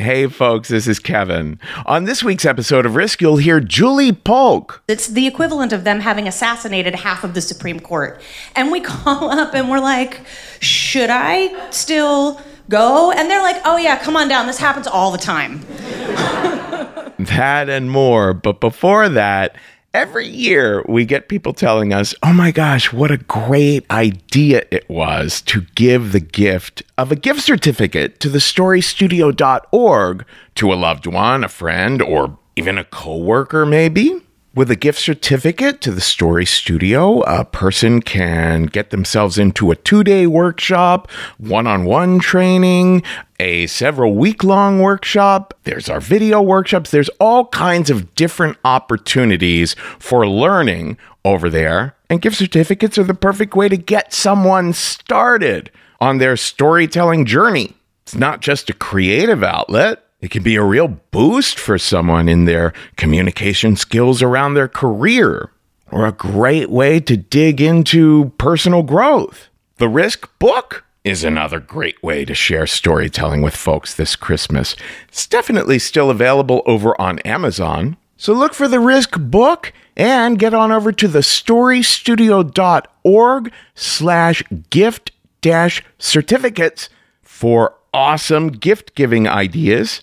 Hey, folks, this is Kevin. On this week's episode of Risk, you'll hear Julie Polk. It's the equivalent of them having assassinated half of the Supreme Court. And we call up and we're like, should I still go? And they're like, oh, yeah, come on down. This happens all the time. that and more. But before that, Every year, we get people telling us, oh my gosh, what a great idea it was to give the gift of a gift certificate to the storystudio.org to a loved one, a friend, or even a coworker, maybe. With a gift certificate to the Story Studio, a person can get themselves into a two day workshop, one on one training, a several week long workshop. There's our video workshops. There's all kinds of different opportunities for learning over there. And gift certificates are the perfect way to get someone started on their storytelling journey. It's not just a creative outlet. It can be a real boost for someone in their communication skills around their career, or a great way to dig into personal growth. The Risk book is another great way to share storytelling with folks this Christmas. It's definitely still available over on Amazon. So look for the Risk book and get on over to the storystudio.org slash gift dash certificates for awesome gift giving ideas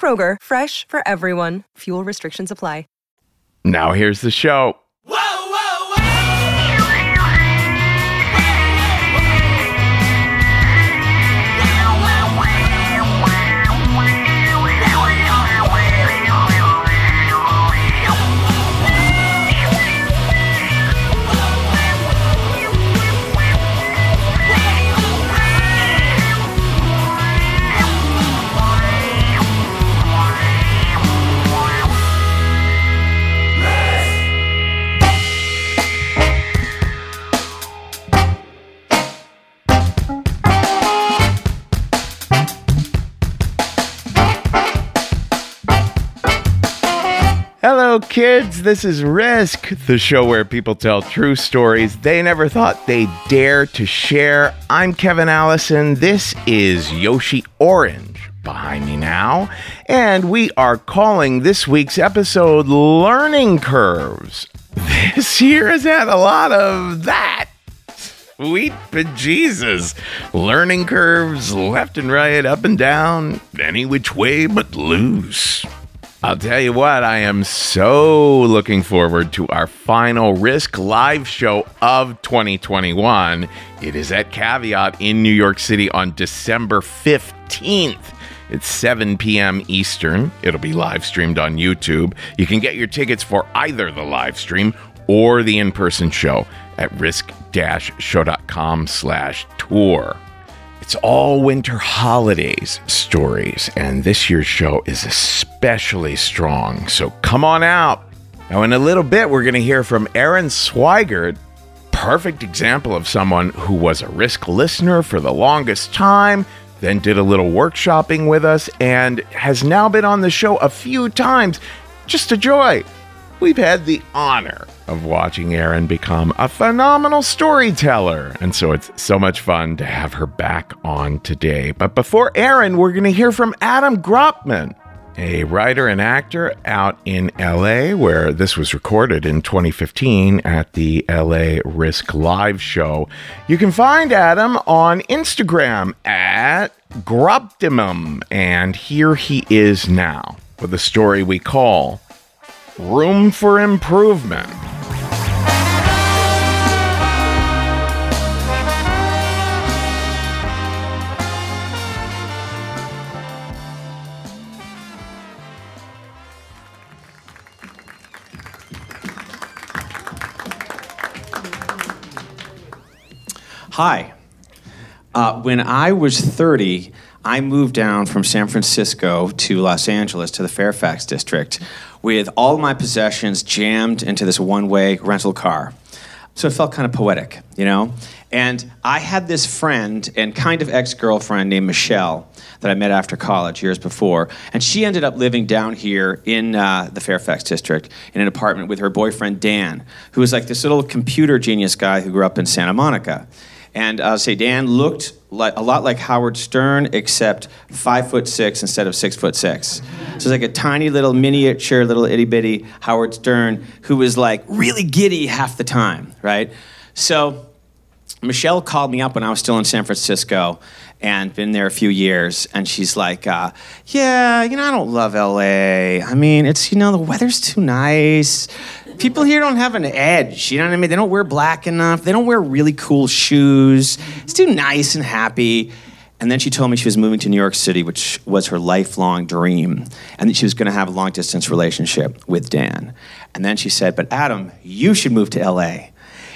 Kroger, fresh for everyone. Fuel restrictions apply. Now here's the show. Kids. This is Risk, the show where people tell true stories they never thought they'd dare to share. I'm Kevin Allison. This is Yoshi Orange behind me now. And we are calling this week's episode Learning Curves. This year has had a lot of that. Sweet bejesus. Learning curves left and right, up and down, any which way but loose. I'll tell you what, I am so looking forward to our final Risk live show of 2021. It is at Caveat in New York City on December 15th. It's 7 p.m. Eastern. It'll be live streamed on YouTube. You can get your tickets for either the live stream or the in-person show at risk-show.com slash tour. It's all winter holidays stories, and this year's show is especially strong. So come on out. Now, in a little bit, we're going to hear from Erin Swigart, perfect example of someone who was a risk listener for the longest time, then did a little workshopping with us, and has now been on the show a few times. Just a joy. We've had the honor of watching Erin become a phenomenal storyteller. And so it's so much fun to have her back on today. But before Erin, we're going to hear from Adam Gropman, a writer and actor out in LA, where this was recorded in 2015 at the LA Risk Live show. You can find Adam on Instagram at Groptimum. And here he is now with a story we call Room for Improvement. Hi. Uh, when I was 30, I moved down from San Francisco to Los Angeles to the Fairfax district with all my possessions jammed into this one way rental car. So it felt kind of poetic, you know? And I had this friend and kind of ex girlfriend named Michelle that I met after college years before. And she ended up living down here in uh, the Fairfax district in an apartment with her boyfriend Dan, who was like this little computer genius guy who grew up in Santa Monica. And I'll say Dan looked like, a lot like Howard Stern, except five foot six instead of six foot six. So it's like a tiny little miniature, little itty bitty Howard Stern who was like really giddy half the time, right? So Michelle called me up when I was still in San Francisco and been there a few years, and she's like, uh, "Yeah, you know, I don't love LA. I mean, it's you know, the weather's too nice. People here don't have an edge. You know what I mean? They don't wear black enough. They don't wear really cool shoes. It's too nice and happy." And then she told me she was moving to New York City, which was her lifelong dream, and that she was going to have a long distance relationship with Dan. And then she said, But Adam, you should move to LA.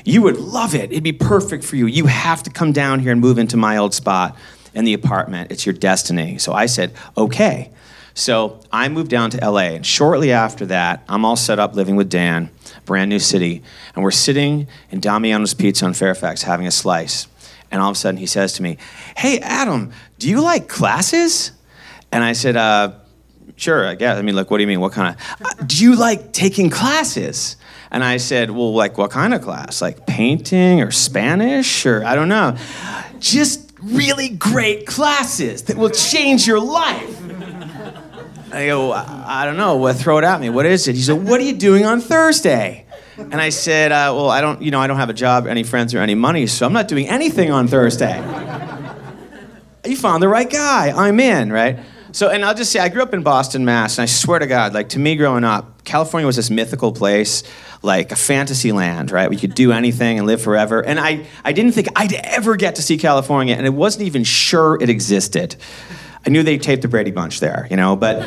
You would love it. It'd be perfect for you. You have to come down here and move into my old spot in the apartment. It's your destiny. So I said, okay. So I moved down to LA, and shortly after that, I'm all set up living with Dan, brand new city, and we're sitting in Damiano's Pizza in Fairfax having a slice. And all of a sudden, he says to me, Hey, Adam, do you like classes? And I said, uh, Sure, I guess. I mean, like, what do you mean? What kind of? Uh, do you like taking classes? And I said, Well, like, what kind of class? Like painting or Spanish or I don't know. Just really great classes that will change your life. I go, I, don't know. What? Throw it at me. What is it? He said, What are you doing on Thursday? And I said, uh, Well, I don't, you know, I don't have a job, any friends, or any money, so I'm not doing anything on Thursday. you found the right guy. I'm in, right? So, and I'll just say, I grew up in Boston, Mass, and I swear to God, like to me growing up, California was this mythical place, like a fantasy land, right? We could do anything and live forever. And I, I didn't think I'd ever get to see California, and I wasn't even sure it existed. I knew they taped the Brady Bunch there, you know, but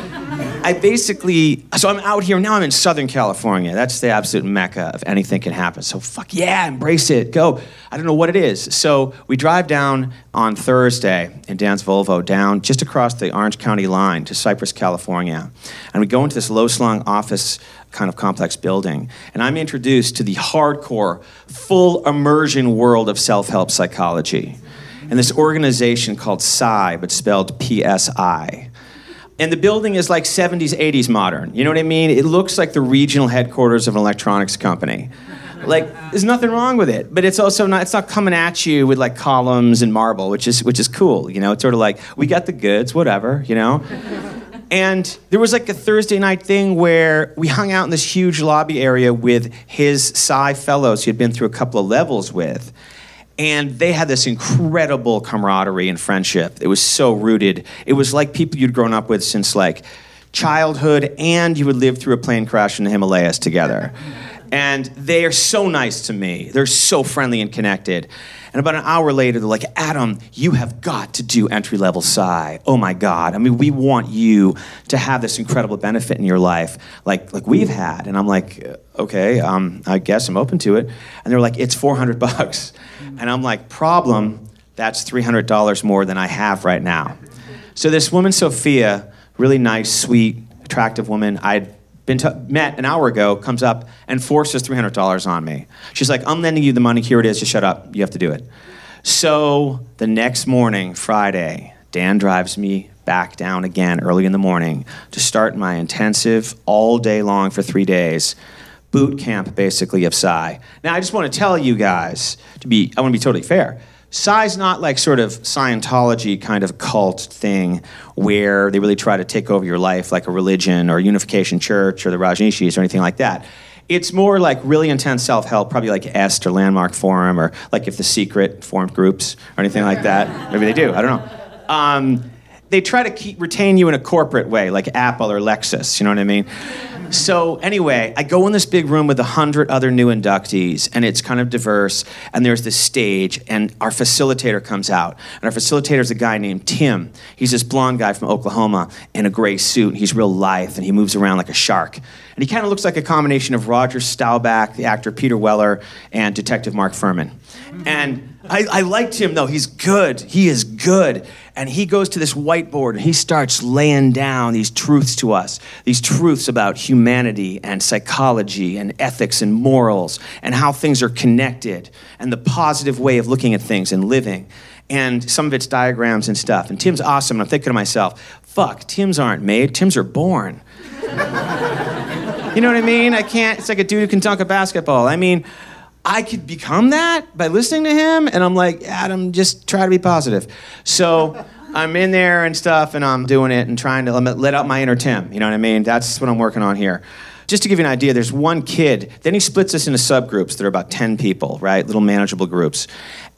I basically, so I'm out here, now I'm in Southern California. That's the absolute mecca of anything can happen. So fuck yeah, embrace it, go. I don't know what it is. So we drive down on Thursday in Dan's Volvo, down just across the Orange County line to Cypress, California. And we go into this low slung office kind of complex building. And I'm introduced to the hardcore, full immersion world of self help psychology and this organization called PSI, but spelled P S I. And the building is like 70s, 80s modern. You know what I mean? It looks like the regional headquarters of an electronics company. Like, there's nothing wrong with it, but it's also not, it's not coming at you with like columns and marble, which is, which is cool. You know, it's sort of like, we got the goods, whatever, you know? And there was like a Thursday night thing where we hung out in this huge lobby area with his Psi fellows he had been through a couple of levels with and they had this incredible camaraderie and friendship. It was so rooted. It was like people you'd grown up with since like childhood, and you would live through a plane crash in the Himalayas together. And they are so nice to me. They're so friendly and connected. And about an hour later, they're like, Adam, you have got to do entry level Psi. Oh my God. I mean, we want you to have this incredible benefit in your life, like, like we've had. And I'm like, okay, um, I guess I'm open to it. And they're like, it's 400 bucks. And I'm like, problem, that's $300 more than I have right now. So this woman, Sophia, really nice, sweet, attractive woman, I'd been t- met an hour ago, comes up and forces $300 on me. She's like, I'm lending you the money, here it is, just shut up, you have to do it. So the next morning, Friday, Dan drives me back down again early in the morning to start my intensive all day long for three days boot camp basically of Psi. Now I just want to tell you guys to be I want to be totally fair. Psi's not like sort of Scientology kind of cult thing where they really try to take over your life like a religion or Unification Church or the Rajneeshis or anything like that. It's more like really intense self-help, probably like EST or Landmark Forum or like if The Secret formed groups or anything like that. Maybe they do. I don't know. Um, they try to keep retain you in a corporate way, like Apple or Lexus. You know what I mean? So anyway, I go in this big room with a hundred other new inductees, and it's kind of diverse. And there's this stage, and our facilitator comes out, and our facilitator is a guy named Tim. He's this blonde guy from Oklahoma in a gray suit. He's real lithe, and he moves around like a shark. And he kind of looks like a combination of Roger Staubach, the actor Peter Weller, and Detective Mark Fuhrman. And I, I liked him though. He's good. He is good. And he goes to this whiteboard and he starts laying down these truths to us these truths about humanity and psychology and ethics and morals and how things are connected and the positive way of looking at things and living. And some of it's diagrams and stuff. And Tim's awesome. And I'm thinking to myself, fuck, Tim's aren't made, Tim's are born. you know what I mean? I can't, it's like a dude who can dunk a basketball. I mean, I could become that by listening to him. And I'm like, Adam, just try to be positive. So I'm in there and stuff, and I'm doing it and trying to let out my inner Tim. You know what I mean? That's what I'm working on here. Just to give you an idea, there's one kid, then he splits us into subgroups that are about 10 people, right? Little manageable groups.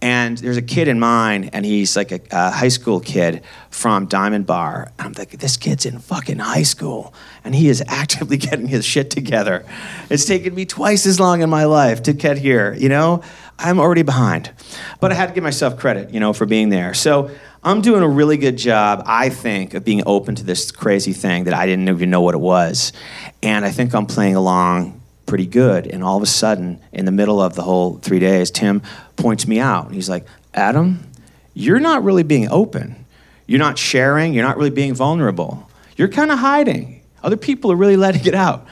And there's a kid in mine, and he's like a, a, high school kid from Diamond Bar. And I'm like, this kid's in fucking high school, and he is actively getting his shit together. It's taken me twice as long in my life to get here, you know? I'm already behind. But I had to give myself credit, you know, for being there. So I'm doing a really good job, I think, of being open to this crazy thing that I didn't even know what it was. And I think I'm playing along pretty good. And all of a sudden, in the middle of the whole three days, Tim points me out. And he's like, Adam, you're not really being open. You're not sharing. You're not really being vulnerable. You're kind of hiding. Other people are really letting it out.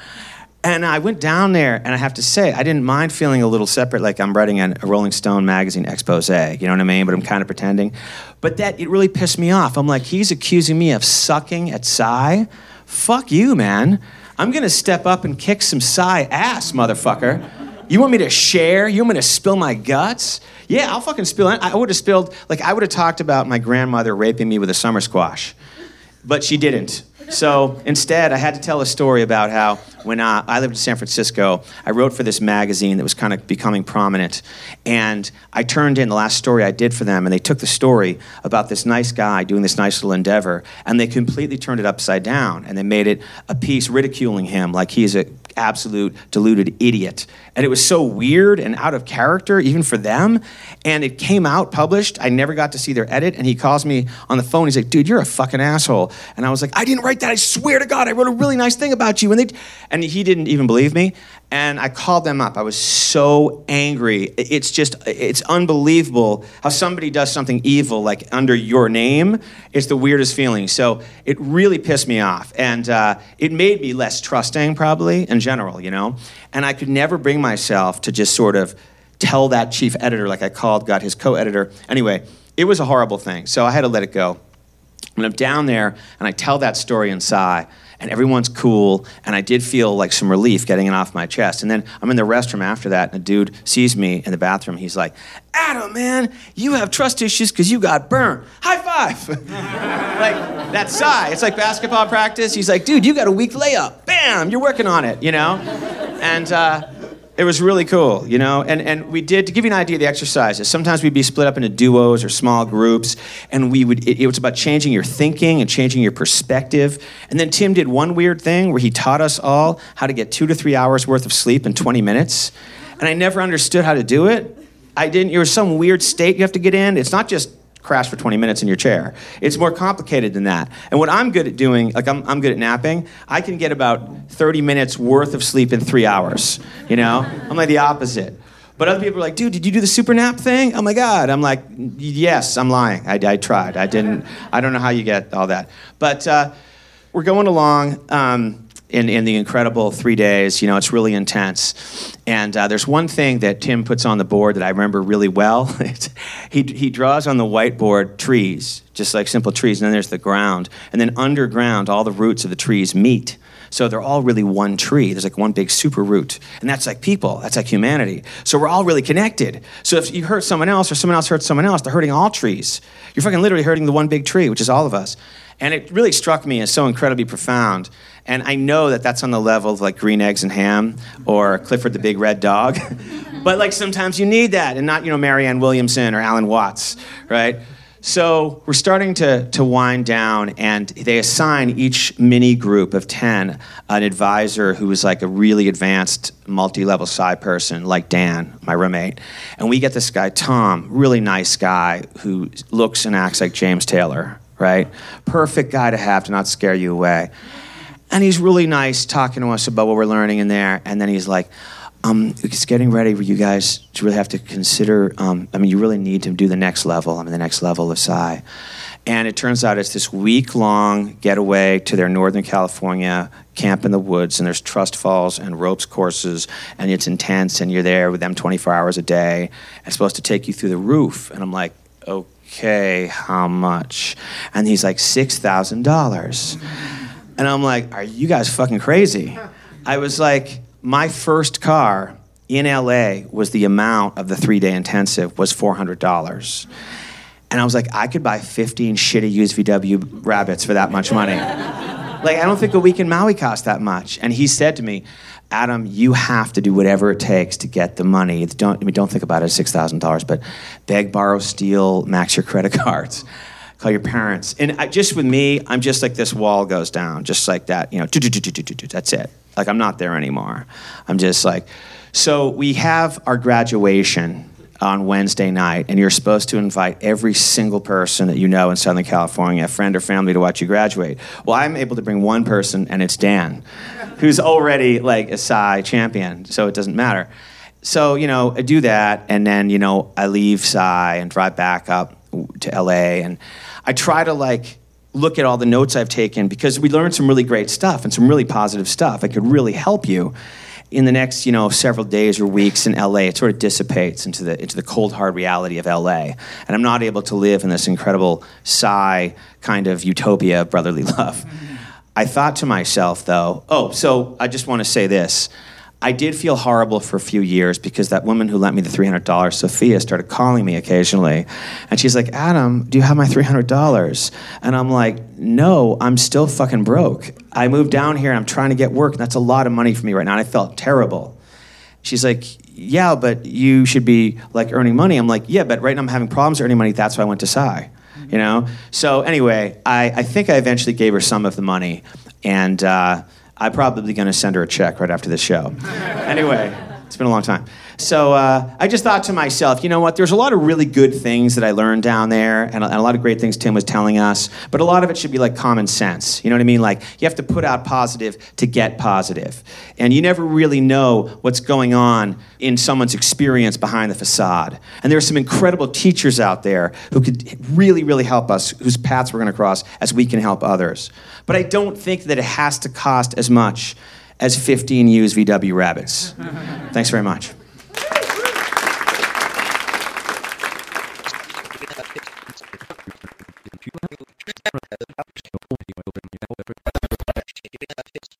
And I went down there, and I have to say, I didn't mind feeling a little separate, like I'm writing a Rolling Stone magazine expose. You know what I mean? But I'm kind of pretending. But that it really pissed me off. I'm like, he's accusing me of sucking at Psi. Fuck you, man. I'm gonna step up and kick some Psi ass, motherfucker. You want me to share? You want me to spill my guts? Yeah, I'll fucking spill. I would have spilled, like, I would have talked about my grandmother raping me with a summer squash, but she didn't. So instead, I had to tell a story about how when uh, I lived in San Francisco, I wrote for this magazine that was kind of becoming prominent. And I turned in the last story I did for them, and they took the story about this nice guy doing this nice little endeavor, and they completely turned it upside down. And they made it a piece ridiculing him like he's an absolute deluded idiot. And it was so weird and out of character, even for them. And it came out published. I never got to see their edit. And he calls me on the phone. He's like, dude, you're a fucking asshole. And I was like, I didn't write that. I swear to God, I wrote a really nice thing about you. And, they, and he didn't even believe me. And I called them up. I was so angry. It's just, it's unbelievable how somebody does something evil, like under your name. It's the weirdest feeling. So it really pissed me off. And uh, it made me less trusting, probably, in general, you know? And I could never bring myself to just sort of tell that chief editor, like I called, got his co editor. Anyway, it was a horrible thing. So I had to let it go. And I'm down there and I tell that story in Psi and everyone's cool. And I did feel like some relief getting it off my chest. And then I'm in the restroom after that, and a dude sees me in the bathroom. He's like, Adam, man, you have trust issues because you got burned. High five. like, that Psi. It's like basketball practice. He's like, dude, you got a weak layup. Bam, you're working on it, you know? And, uh, it was really cool, you know. And and we did to give you an idea of the exercises. Sometimes we'd be split up into duos or small groups, and we would. It, it, was about changing your thinking and changing your perspective. And then Tim did one weird thing where he taught us all how to get two to three hours worth of sleep in 20 minutes, and I never understood how to do it. I didn't. There was some weird state you have to get in. It's not just crash for 20 minutes in your chair. It's more complicated than that. And what I'm good at doing, like I'm, I'm good at napping, I can get about 30 minutes worth of sleep in three hours. You know? I'm like the opposite. But other people are like, dude, did you do the super nap thing? Oh my God. I'm like, yes, I'm lying. I, I tried. I didn't, I don't know how you get all that. But uh, we're going along. Um, in, in the incredible three days. You know, it's really intense. And uh, there's one thing that Tim puts on the board that I remember really well. he, he draws on the whiteboard trees, just like simple trees, and then there's the ground. And then underground, all the roots of the trees meet. So they're all really one tree. There's like one big super root. And that's like people, that's like humanity. So we're all really connected. So if you hurt someone else or someone else hurts someone else, they're hurting all trees. You're fucking literally hurting the one big tree, which is all of us. And it really struck me as so incredibly profound. And I know that that's on the level of like green eggs and ham or Clifford the Big Red Dog. but like sometimes you need that and not, you know, Marianne Williamson or Alan Watts, right? So we're starting to, to wind down, and they assign each mini group of 10 an advisor who is like a really advanced multi level Psi person, like Dan, my roommate. And we get this guy, Tom, really nice guy who looks and acts like James Taylor, right? Perfect guy to have to not scare you away. And he's really nice talking to us about what we're learning in there. And then he's like, um, it's getting ready for you guys to really have to consider. Um, I mean, you really need to do the next level. I mean, the next level of Psi. And it turns out it's this week long getaway to their Northern California camp in the woods, and there's trust falls and ropes courses, and it's intense, and you're there with them 24 hours a day. It's supposed to take you through the roof. And I'm like, okay, how much? And he's like, $6,000. And I'm like, are you guys fucking crazy? I was like, my first car in LA was the amount of the three day intensive was $400. And I was like, I could buy 15 shitty used VW rabbits for that much money. like, I don't think a week in Maui cost that much. And he said to me, Adam, you have to do whatever it takes to get the money. Don't, I mean, don't think about it as $6,000, but beg, borrow, steal, max your credit cards. Call your parents. And I, just with me, I'm just like this wall goes down, just like that, you know, that's it. Like, I'm not there anymore. I'm just like, so we have our graduation on Wednesday night, and you're supposed to invite every single person that you know in Southern California, a friend or family, to watch you graduate. Well, I'm able to bring one person, and it's Dan, who's already like a Psi champion, so it doesn't matter. So, you know, I do that, and then, you know, I leave Psi and drive back up to LA, and I try to like look at all the notes I've taken because we learned some really great stuff and some really positive stuff that could really help you in the next you know several days or weeks in LA, it sort of dissipates into the into the cold hard reality of LA, and I'm not able to live in this incredible Psi kind of utopia of brotherly love. Mm-hmm. I thought to myself though, oh, so I just want to say this. I did feel horrible for a few years because that woman who lent me the $300, Sophia, started calling me occasionally. And she's like, Adam, do you have my $300? And I'm like, no, I'm still fucking broke. I moved down here and I'm trying to get work. And that's a lot of money for me right now. And I felt terrible. She's like, yeah, but you should be like earning money. I'm like, yeah, but right now I'm having problems earning money. That's why I went to Psi. You know? So anyway, I, I think I eventually gave her some of the money. And, uh, I'm probably going to send her a check right after the show. anyway, it's been a long time. So uh, I just thought to myself, you know what? There's a lot of really good things that I learned down there, and a, and a, lot of great things Tim was telling us. But a lot of it should be like common sense. You know what I mean? Like you have to put out positive to get positive. positive, and you never really know what's going on in someone's experience behind the facade. And there are some incredible teachers out there who could really, really help us, whose paths we're going to cross, as we can help others. But I don't think that it has to cost as much as 15 used VW rabbits. Thanks very much. Now,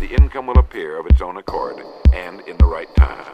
The income will appear of its own accord and in the right time.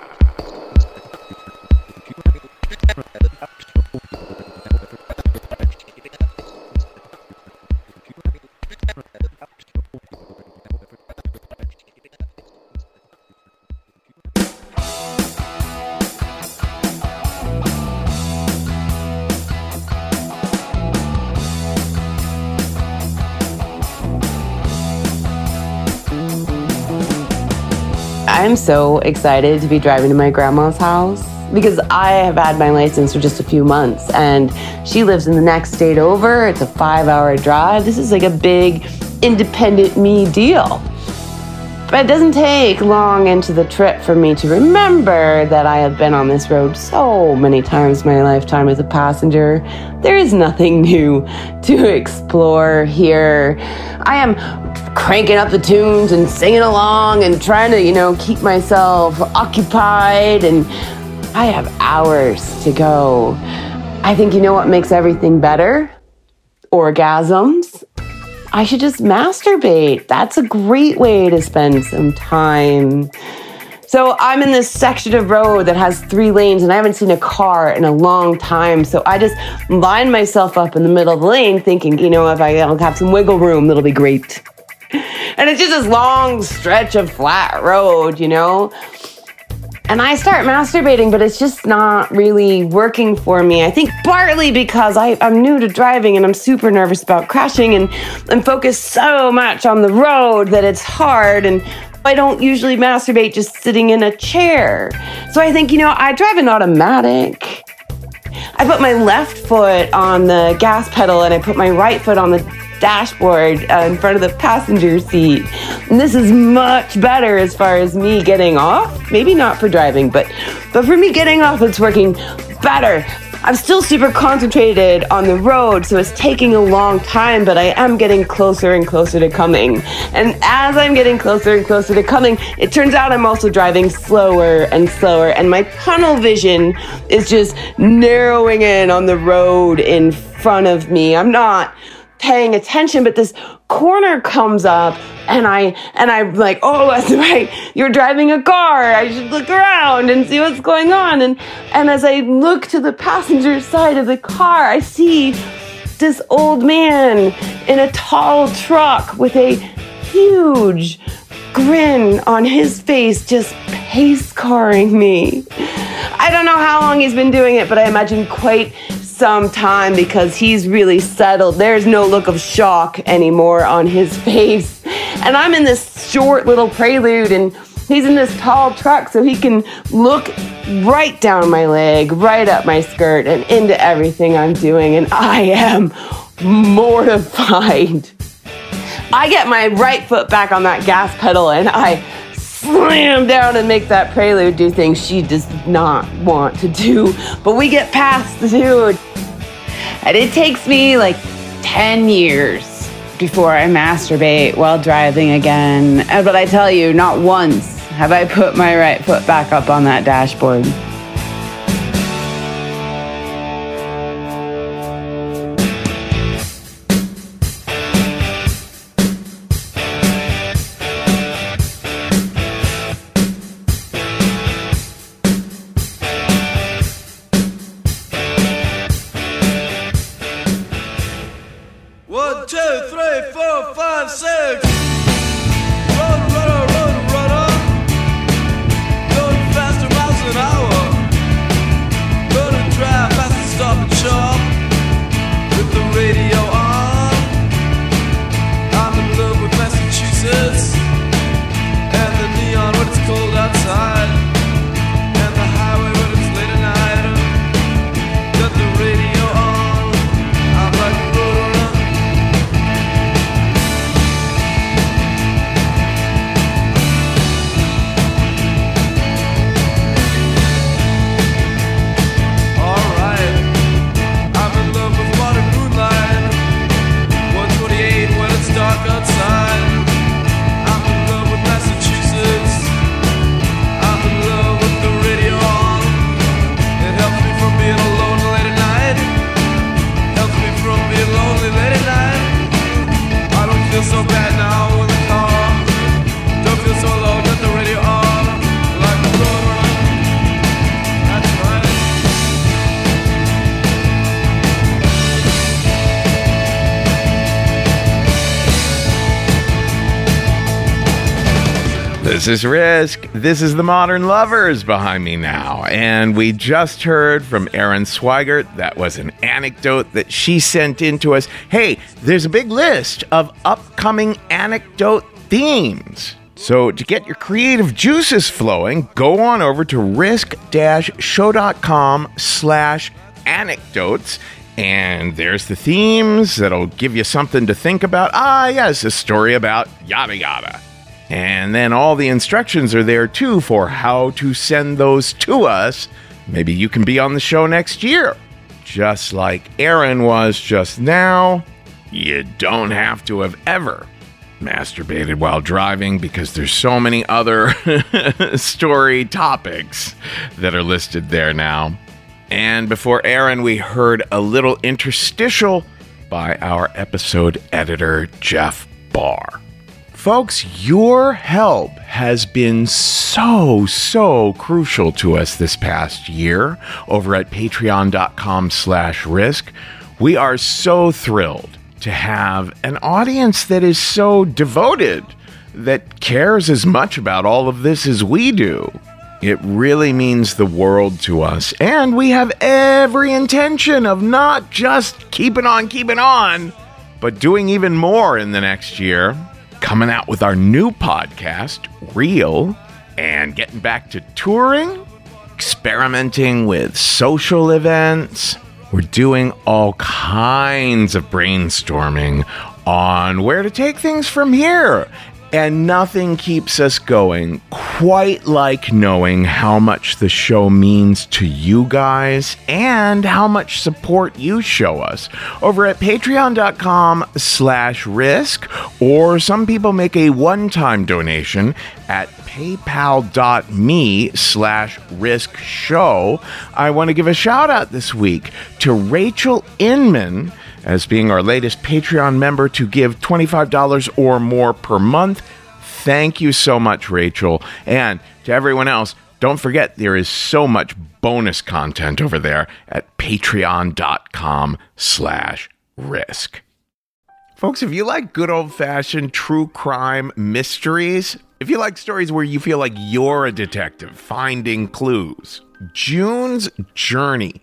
I'm so excited to be driving to my grandma's house because I have had my license for just a few months and she lives in the next state over. It's a five hour drive. This is like a big independent me deal. But it doesn't take long into the trip for me to remember that I have been on this road so many times in my lifetime as a passenger. There is nothing new to explore here. I am cranking up the tunes and singing along and trying to, you know, keep myself occupied. And I have hours to go. I think you know what makes everything better? Orgasms. I should just masturbate. That's a great way to spend some time. So I'm in this section of road that has three lanes and I haven't seen a car in a long time. So I just line myself up in the middle of the lane thinking, you know, if I have some wiggle room, that'll be great. And it's just this long stretch of flat road, you know? And I start masturbating, but it's just not really working for me. I think partly because I, am new to driving and I'm super nervous about crashing and I'm focused so much on the road that it's hard. And I don't usually masturbate just sitting in a chair. So I think, you know, I drive an automatic. I put my left foot on the gas pedal and I put my right foot on the dashboard uh, in front of the passenger seat. And this is much better as far as me getting off. Maybe not for driving, but but for me getting off, it's working better. I'm still super concentrated on the road, so it's taking a long time, but I am getting closer and closer to coming. And as I'm getting closer and closer to coming, it turns out I'm also driving slower and slower, and my tunnel vision is just narrowing in on the road in front of me. I'm not paying attention, but this corner comes up and I and I'm like, oh, that's right. You're driving a car. I should look around and see what's going on. And and as I look to the passenger side of the car, I see this old man in a tall truck with a huge grin on his face, just pace carring me. I don't know how long he's been doing it, but I imagine quite some time because he's really settled. There's no look of shock anymore on his face. And I'm in this short little prelude and he's in this tall truck so he can look right down my leg, right up my skirt and into everything I'm doing and I am mortified. I get my right foot back on that gas pedal and I slam down and make that prelude do things she does not want to do. But we get past the dude. And it takes me like 10 years before I masturbate while driving again. Uh, but I tell you, not once have I put my right foot back up on that dashboard. This is Risk. This is the Modern Lovers behind me now. And we just heard from Erin Swigart. That was an anecdote that she sent in to us. Hey, there's a big list of upcoming anecdote themes. So, to get your creative juices flowing, go on over to risk-show.com slash anecdotes and there's the themes that'll give you something to think about. Ah, yes, a story about yada yada. And then all the instructions are there too for how to send those to us. Maybe you can be on the show next year. Just like Erin was just now, you don't have to have ever masturbated while driving because there's so many other story topics that are listed there now. And before Erin, we heard a little interstitial by our episode editor, Jeff Barr. Folks, your help has been so, so crucial to us this past year over at patreon.com slash risk. We are so thrilled to have an audience that is so devoted, that cares as much about all of this as we do. It really means the world to us, and we have every intention of not just keeping on, keeping on, but doing even more in the next year. Coming out with our new podcast, Real, and getting back to touring, experimenting with social events. We're doing all kinds of brainstorming on where to take things from here and nothing keeps us going quite like knowing how much the show means to you guys and how much support you show us. Over at patreon.com slash risk or some people make a one-time donation at paypal.me slash risk show. I want to give a shout out this week to rachel inman as being our latest Patreon member to give $25 or more per month. Thank you so much, Rachel. And to everyone else, don't forget there is so much bonus content over there at patreon.com slash risk. Folks, if you like good old fashioned true crime mysteries, if you like stories where you feel like you're a detective finding clues, June's Journey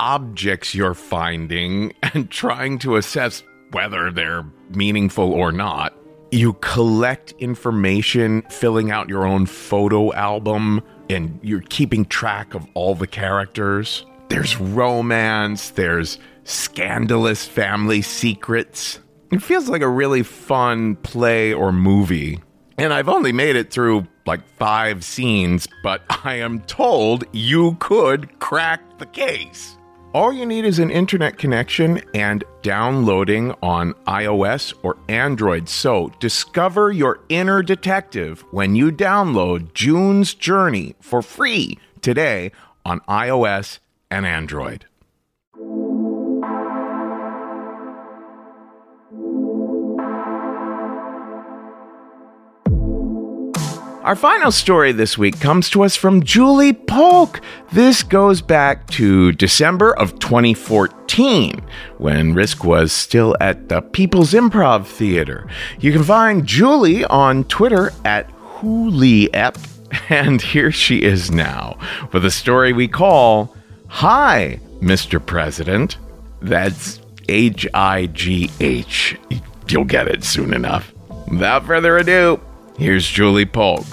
objects you're finding and trying to assess whether they're meaningful or not. You collect information, filling out your own photo album, and you're keeping track of all the characters. There's romance, there's scandalous family secrets. It feels like a really fun play or movie. And I've only made it through like five scenes, but I am told you could crack the case. All you need is an internet connection and downloading on iOS or Android. So discover your inner detective when you download June's Journey for free today on iOS and Android. Our final story this week comes to us from Julie Polk. This goes back to December of 2014 when Risk was still at the People's Improv Theater. You can find Julie on Twitter at Hooliep, and here she is now with a story we call Hi, Mr. President. That's H I G H. You'll get it soon enough. Without further ado, Here's Julie Polk.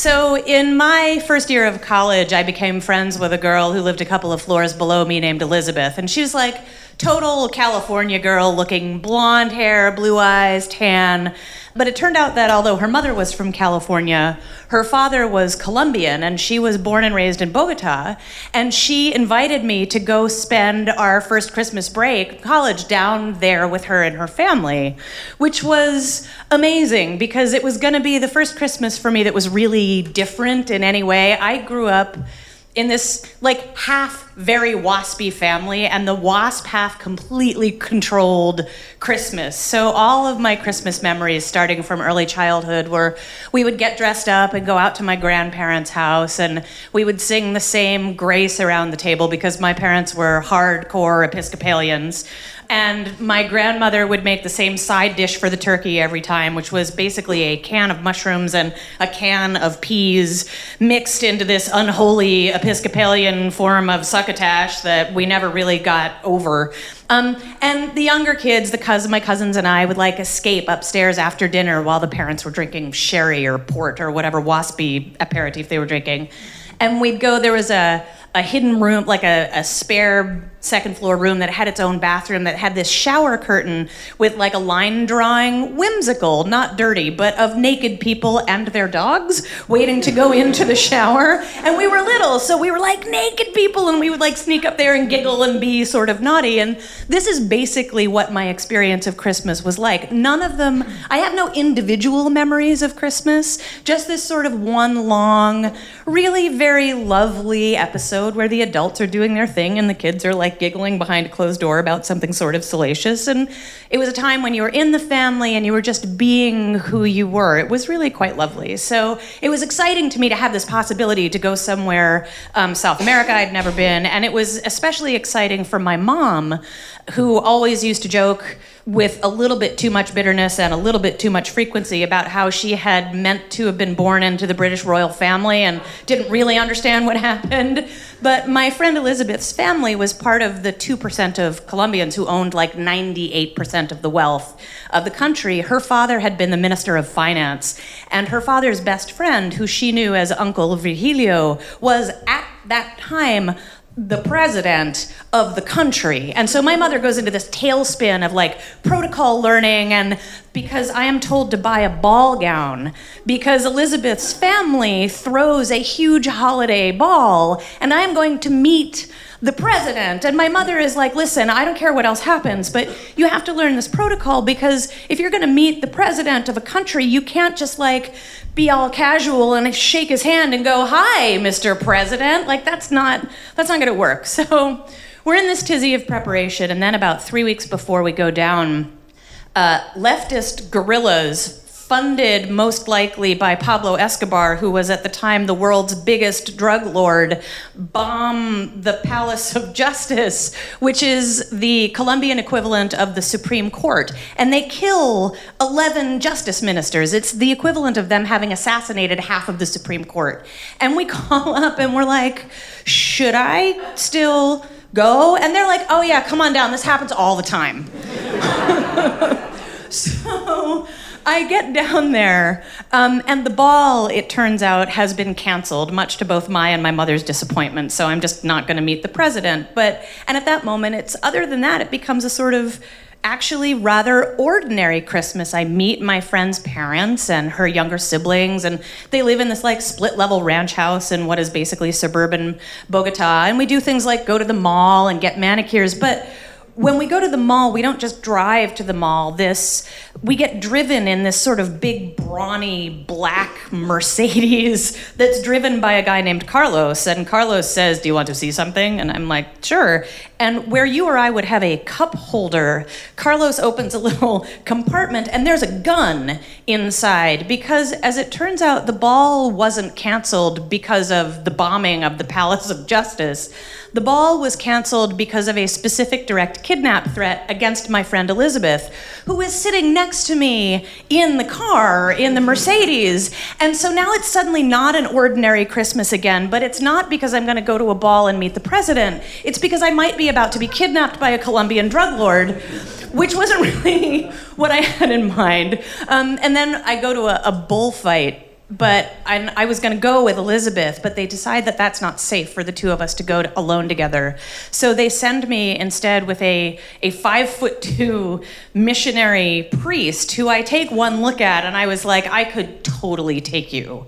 So, in my first year of college, I became friends with a girl who lived a couple of floors below me named Elizabeth. And she was like total California girl looking blonde hair, blue eyes, tan. But it turned out that although her mother was from California, her father was Colombian and she was born and raised in Bogota. And she invited me to go spend our first Christmas break, college, down there with her and her family, which was amazing because it was going to be the first Christmas for me that was really different in any way. I grew up in this like half very waspy family and the wasp half completely controlled christmas. So all of my christmas memories starting from early childhood were we would get dressed up and go out to my grandparents house and we would sing the same grace around the table because my parents were hardcore episcopalians and my grandmother would make the same side dish for the turkey every time, which was basically a can of mushrooms and a can of peas mixed into this unholy Episcopalian form of succotash that we never really got over. Um, and the younger kids, the cousin, my cousins and I, would like escape upstairs after dinner while the parents were drinking sherry or port or whatever waspy aperitif they were drinking. And we'd go, there was a, a hidden room, like a, a spare second floor room that had its own bathroom that had this shower curtain with like a line drawing, whimsical, not dirty, but of naked people and their dogs waiting to go into the shower. And we were little, so we were like naked people, and we would like sneak up there and giggle and be sort of naughty. And this is basically what my experience of Christmas was like. None of them, I have no individual memories of Christmas, just this sort of one long, really very lovely episode where the adults are doing their thing and the kids are like giggling behind a closed door about something sort of salacious. And it was a time when you were in the family and you were just being who you were. It was really quite lovely. So it was exciting to me to have this possibility to go somewhere, um, South America I'd never been. And it was especially exciting for my mom, who always used to joke with a little bit too much bitterness and a little bit too much frequency about how she had meant to have been born into the British royal family and didn't really understand what happened. But my friend Elizabeth's family was part of the 2% of Colombians who owned like 98% of the wealth of the country. Her father had been the Minister of Finance, and her father's best friend, who she knew as Uncle Virgilio, was at that time the president of the country. And so my mother goes into this tailspin of like protocol learning and because I am told to buy a ball gown because Elizabeth's family throws a huge holiday ball and I am going to meet the president. And my mother is like, listen, I don't care what else happens, but you have to learn this protocol because if you're going to meet the president of a country, you can't just like be all casual and shake his hand and go, "Hi, Mr. President." Like that's not that's not going to work. So we're in this tizzy of preparation, and then about three weeks before we go down, uh, leftist guerrillas funded most likely by Pablo Escobar, who was at the time the world's biggest drug lord, bomb the Palace of Justice, which is the Colombian equivalent of the Supreme Court. And they kill 11 justice ministers. It's the equivalent of them having assassinated half of the Supreme Court. And we call up and we're like, should I still go? And they're like, oh yeah, come on down. This happens all the time. so I get down there, um, and the ball, it turns out, has been canceled, much to both my and my mother's disappointment. So I'm just not going to meet the president. But and at that moment, it's other than that, it becomes a sort of actually rather ordinary Christmas. I meet my friend's parents and her younger siblings, and they live in this like split level ranch house in what is basically suburban Bogota. And we do things like go to the mall and get manicures, but when we go to the mall, we don't just drive to the mall. This we get driven in this sort of big, brawny, black Mercedes that's driven by a guy named Carlos. And Carlos says, Do you want to see something? And I'm like, Sure. And where you or I would have a cup holder, Carlos opens a little compartment and there's a gun inside. Because as it turns out, the ball wasn't canceled because of the bombing of the Palace of Justice. The ball was canceled because of a specific direct kidnap threat against my friend Elizabeth, who is sitting next to me in the car, in the Mercedes. And so now it's suddenly not an ordinary Christmas again, but it's not because I'm going to go to a ball and meet the president. It's because I might be about to be kidnapped by a Colombian drug lord, which wasn't really what I had in mind. Um, and then I go to a, a bullfight but I, I was going to go with Elizabeth, but they decide that that's not safe for the two of us to go to, alone together. So they send me instead with a, a five foot two missionary priest who I take one look at, and I was like, I could totally take you.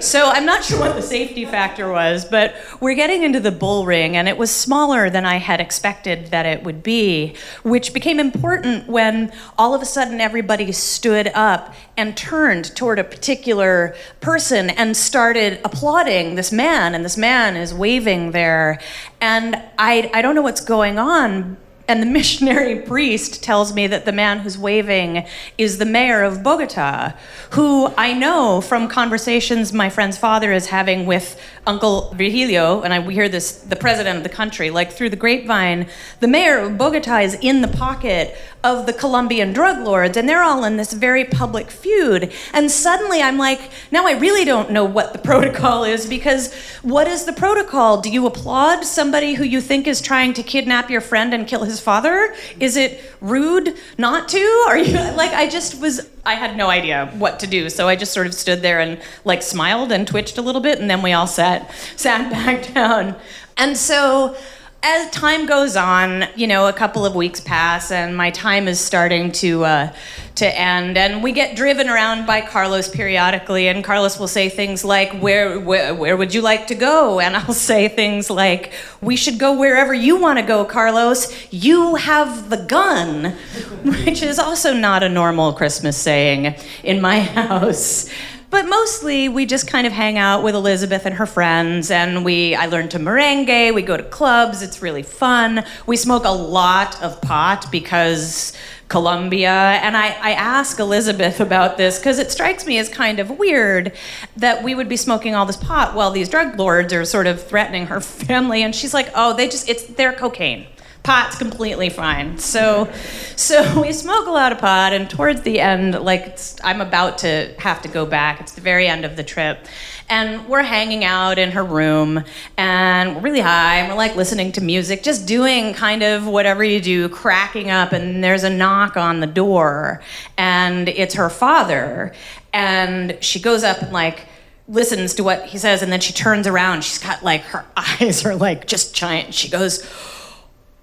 So I'm not sure what the safety factor was, but we're getting into the bull ring, and it was smaller than I had expected that it would be, which became important when all of a sudden everybody stood up and turned toward a particular person and started applauding this man, and this man is waving there. And I, I don't know what's going on, and the missionary priest tells me that the man who's waving is the mayor of Bogota, who I know from conversations my friend's father is having with Uncle Virgilio, and I we hear this, the president of the country, like through the grapevine. The mayor of Bogota is in the pocket of the Colombian drug lords, and they're all in this very public feud. And suddenly I'm like, now I really don't know what the protocol is because what is the protocol? Do you applaud somebody who you think is trying to kidnap your friend and kill his father? Is it rude not to? Are you like, I just was, I had no idea what to do. So I just sort of stood there and like smiled and twitched a little bit, and then we all sat, sat back down. And so, as time goes on, you know, a couple of weeks pass, and my time is starting to uh, to end, and we get driven around by Carlos periodically, and Carlos will say things like, "Where, where, where would you like to go?" And I'll say things like, "We should go wherever you want to go, Carlos. You have the gun," which is also not a normal Christmas saying in my house. But mostly we just kind of hang out with Elizabeth and her friends and we I learn to merengue, we go to clubs, it's really fun. We smoke a lot of pot because Colombia. And I, I ask Elizabeth about this because it strikes me as kind of weird that we would be smoking all this pot while these drug lords are sort of threatening her family. And she's like, oh, they just, it's their cocaine pot's completely fine. So, so we smoke a lot of pot, and towards the end, like I'm about to have to go back. It's the very end of the trip, and we're hanging out in her room, and we're really high, and we're like listening to music, just doing kind of whatever you do, cracking up, and there's a knock on the door, and it's her father, and she goes up and like listens to what he says and then she turns around she's got like her eyes are like just giant she goes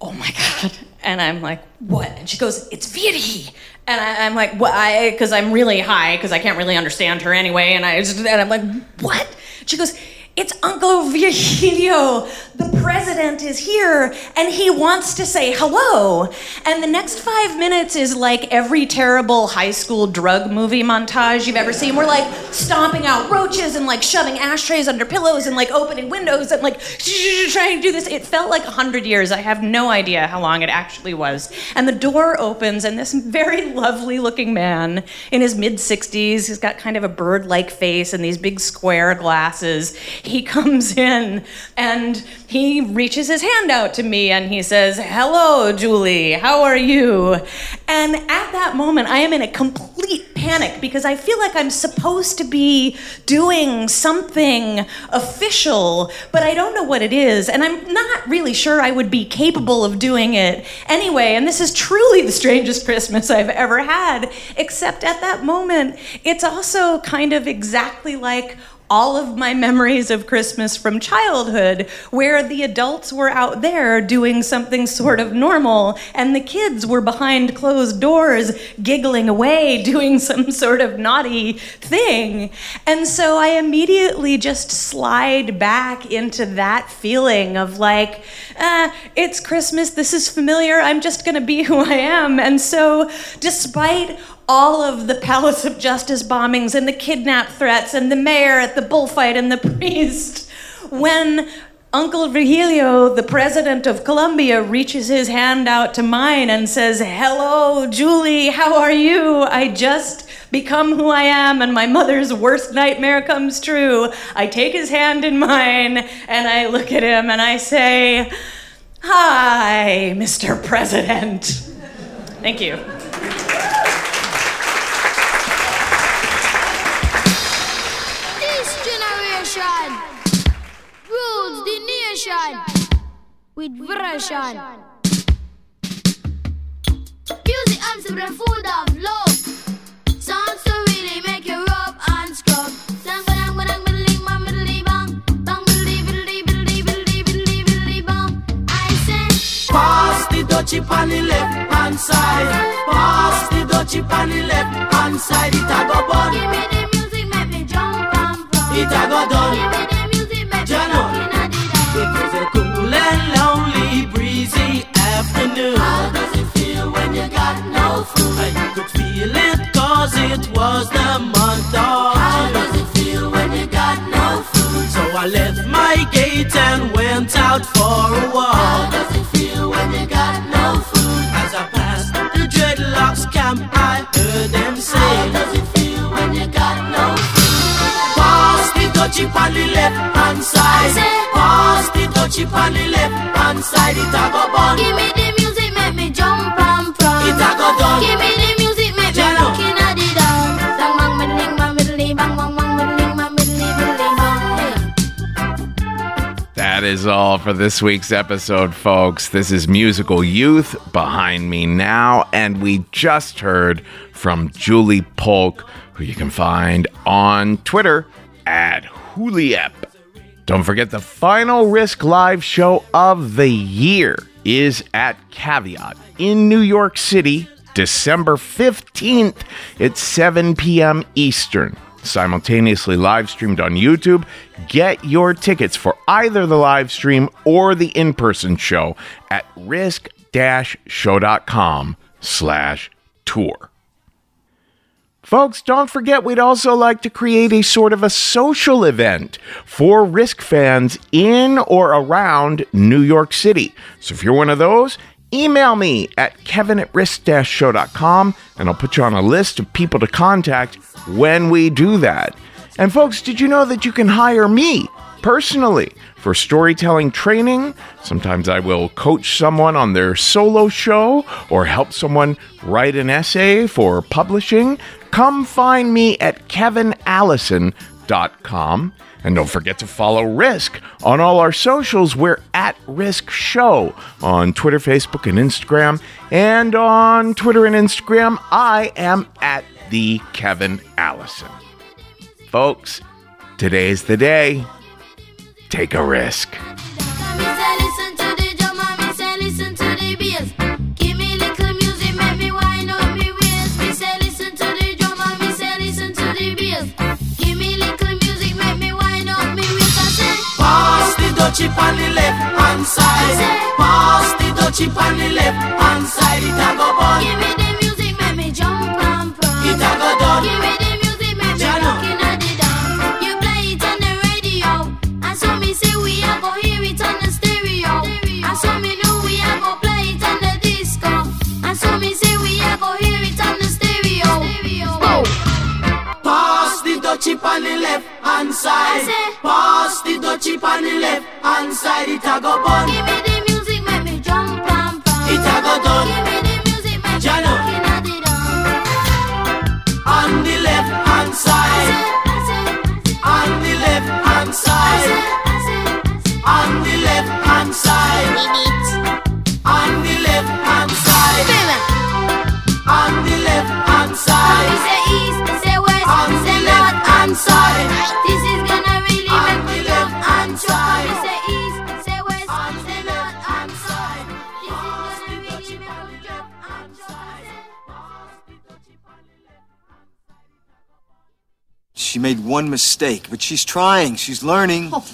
oh my God. And I'm like, what? And she goes, it's Viri. And I, am like, what? Because I'm really high, because I can't really understand her anyway. And, I just, and I'm like, what? She goes, it's Uncle Virgilio. The president is here and he wants to say hello. And the next five minutes is like every terrible high school drug movie montage you've ever seen. We're like stomping out roaches and like shoving ashtrays under pillows and like opening windows and like trying to do this. It felt like a hundred years. I have no idea how long it actually was. And the door opens and this very lovely looking man in his mid 60s, he's got kind of a bird like face and these big square glasses he comes in and he reaches his hand out to me and he says, Hello, Julie, how are you? And at that moment, I am in a complete panic because I feel like I'm supposed to be doing something official, but I don't know what it is. And I'm not really sure I would be capable of doing it anyway. And this is truly the strangest Christmas I've ever had, except at that moment, it's also kind of exactly like all of my memories of Christmas from childhood, where the adults were out there doing something sort of normal, and the kids were behind closed doors giggling away, doing some sort of naughty thing. And so I immediately just slide back into that feeling of like, eh, it's Christmas, this is familiar, I'm just gonna be who I am. And so, despite all of the Palace of Justice bombings and the kidnap threats and the mayor at the bullfight and the priest. When Uncle Virgilio, the president of Colombia, reaches his hand out to mine and says, Hello, Julie, how are you? I just become who I am and my mother's worst nightmare comes true. I take his hand in mine and I look at him and I say, Hi, Mr. President. Thank you. With version. Music I'm full of love. Songs to really make you rub and scrub. Pass the dutchie on the left hand side. Pass the dutchie on the left hand side. It a go bun. Give me the music, make me jump and run. It a go done. Afternoon. How does it feel when you got no food? I could feel it cause it was the month of How does it feel when you got no food? So I left my gate and went out for a walk. How does it feel when you got no food? As I passed, the dreadlocks camp, I heard them say. How does it feel when you got no food? Pass the dutchie on the left hand side. Pass the dutchie on the left hand side. It a go bun. Give me the is all for this week's episode, folks. This is Musical Youth behind me now, and we just heard from Julie Polk, who you can find on Twitter at Juliep. Don't forget the final Risk Live show of the year is at Caveat in New York City, December 15th at 7 p.m. Eastern. Simultaneously live streamed on YouTube. Get your tickets for either the live stream or the in-person show at risk-show.com slash tour. Folks, don't forget we'd also like to create a sort of a social event for Risk fans in or around New York City. So if you're one of those, email me at kevin at risk-show.com and I'll put you on a list of people to contact when we do that. And folks, did you know that you can hire me personally for storytelling training. Sometimes I will coach someone on their solo show or help someone write an essay for publishing. Come find me at kevinallison.com. And don't forget to follow Risk on all our socials. We're at Risk Show on Twitter, Facebook, and Instagram. And on Twitter and Instagram, I am at the Kevin Allison. Folks, today's the day. Take a risk. Dutchie on the left hand side. Pass the dutchie on the left side. It a go bun. One mistake, but she's trying. She's learning. Oh.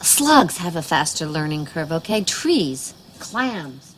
Slugs have a faster learning curve, okay? Trees, clams.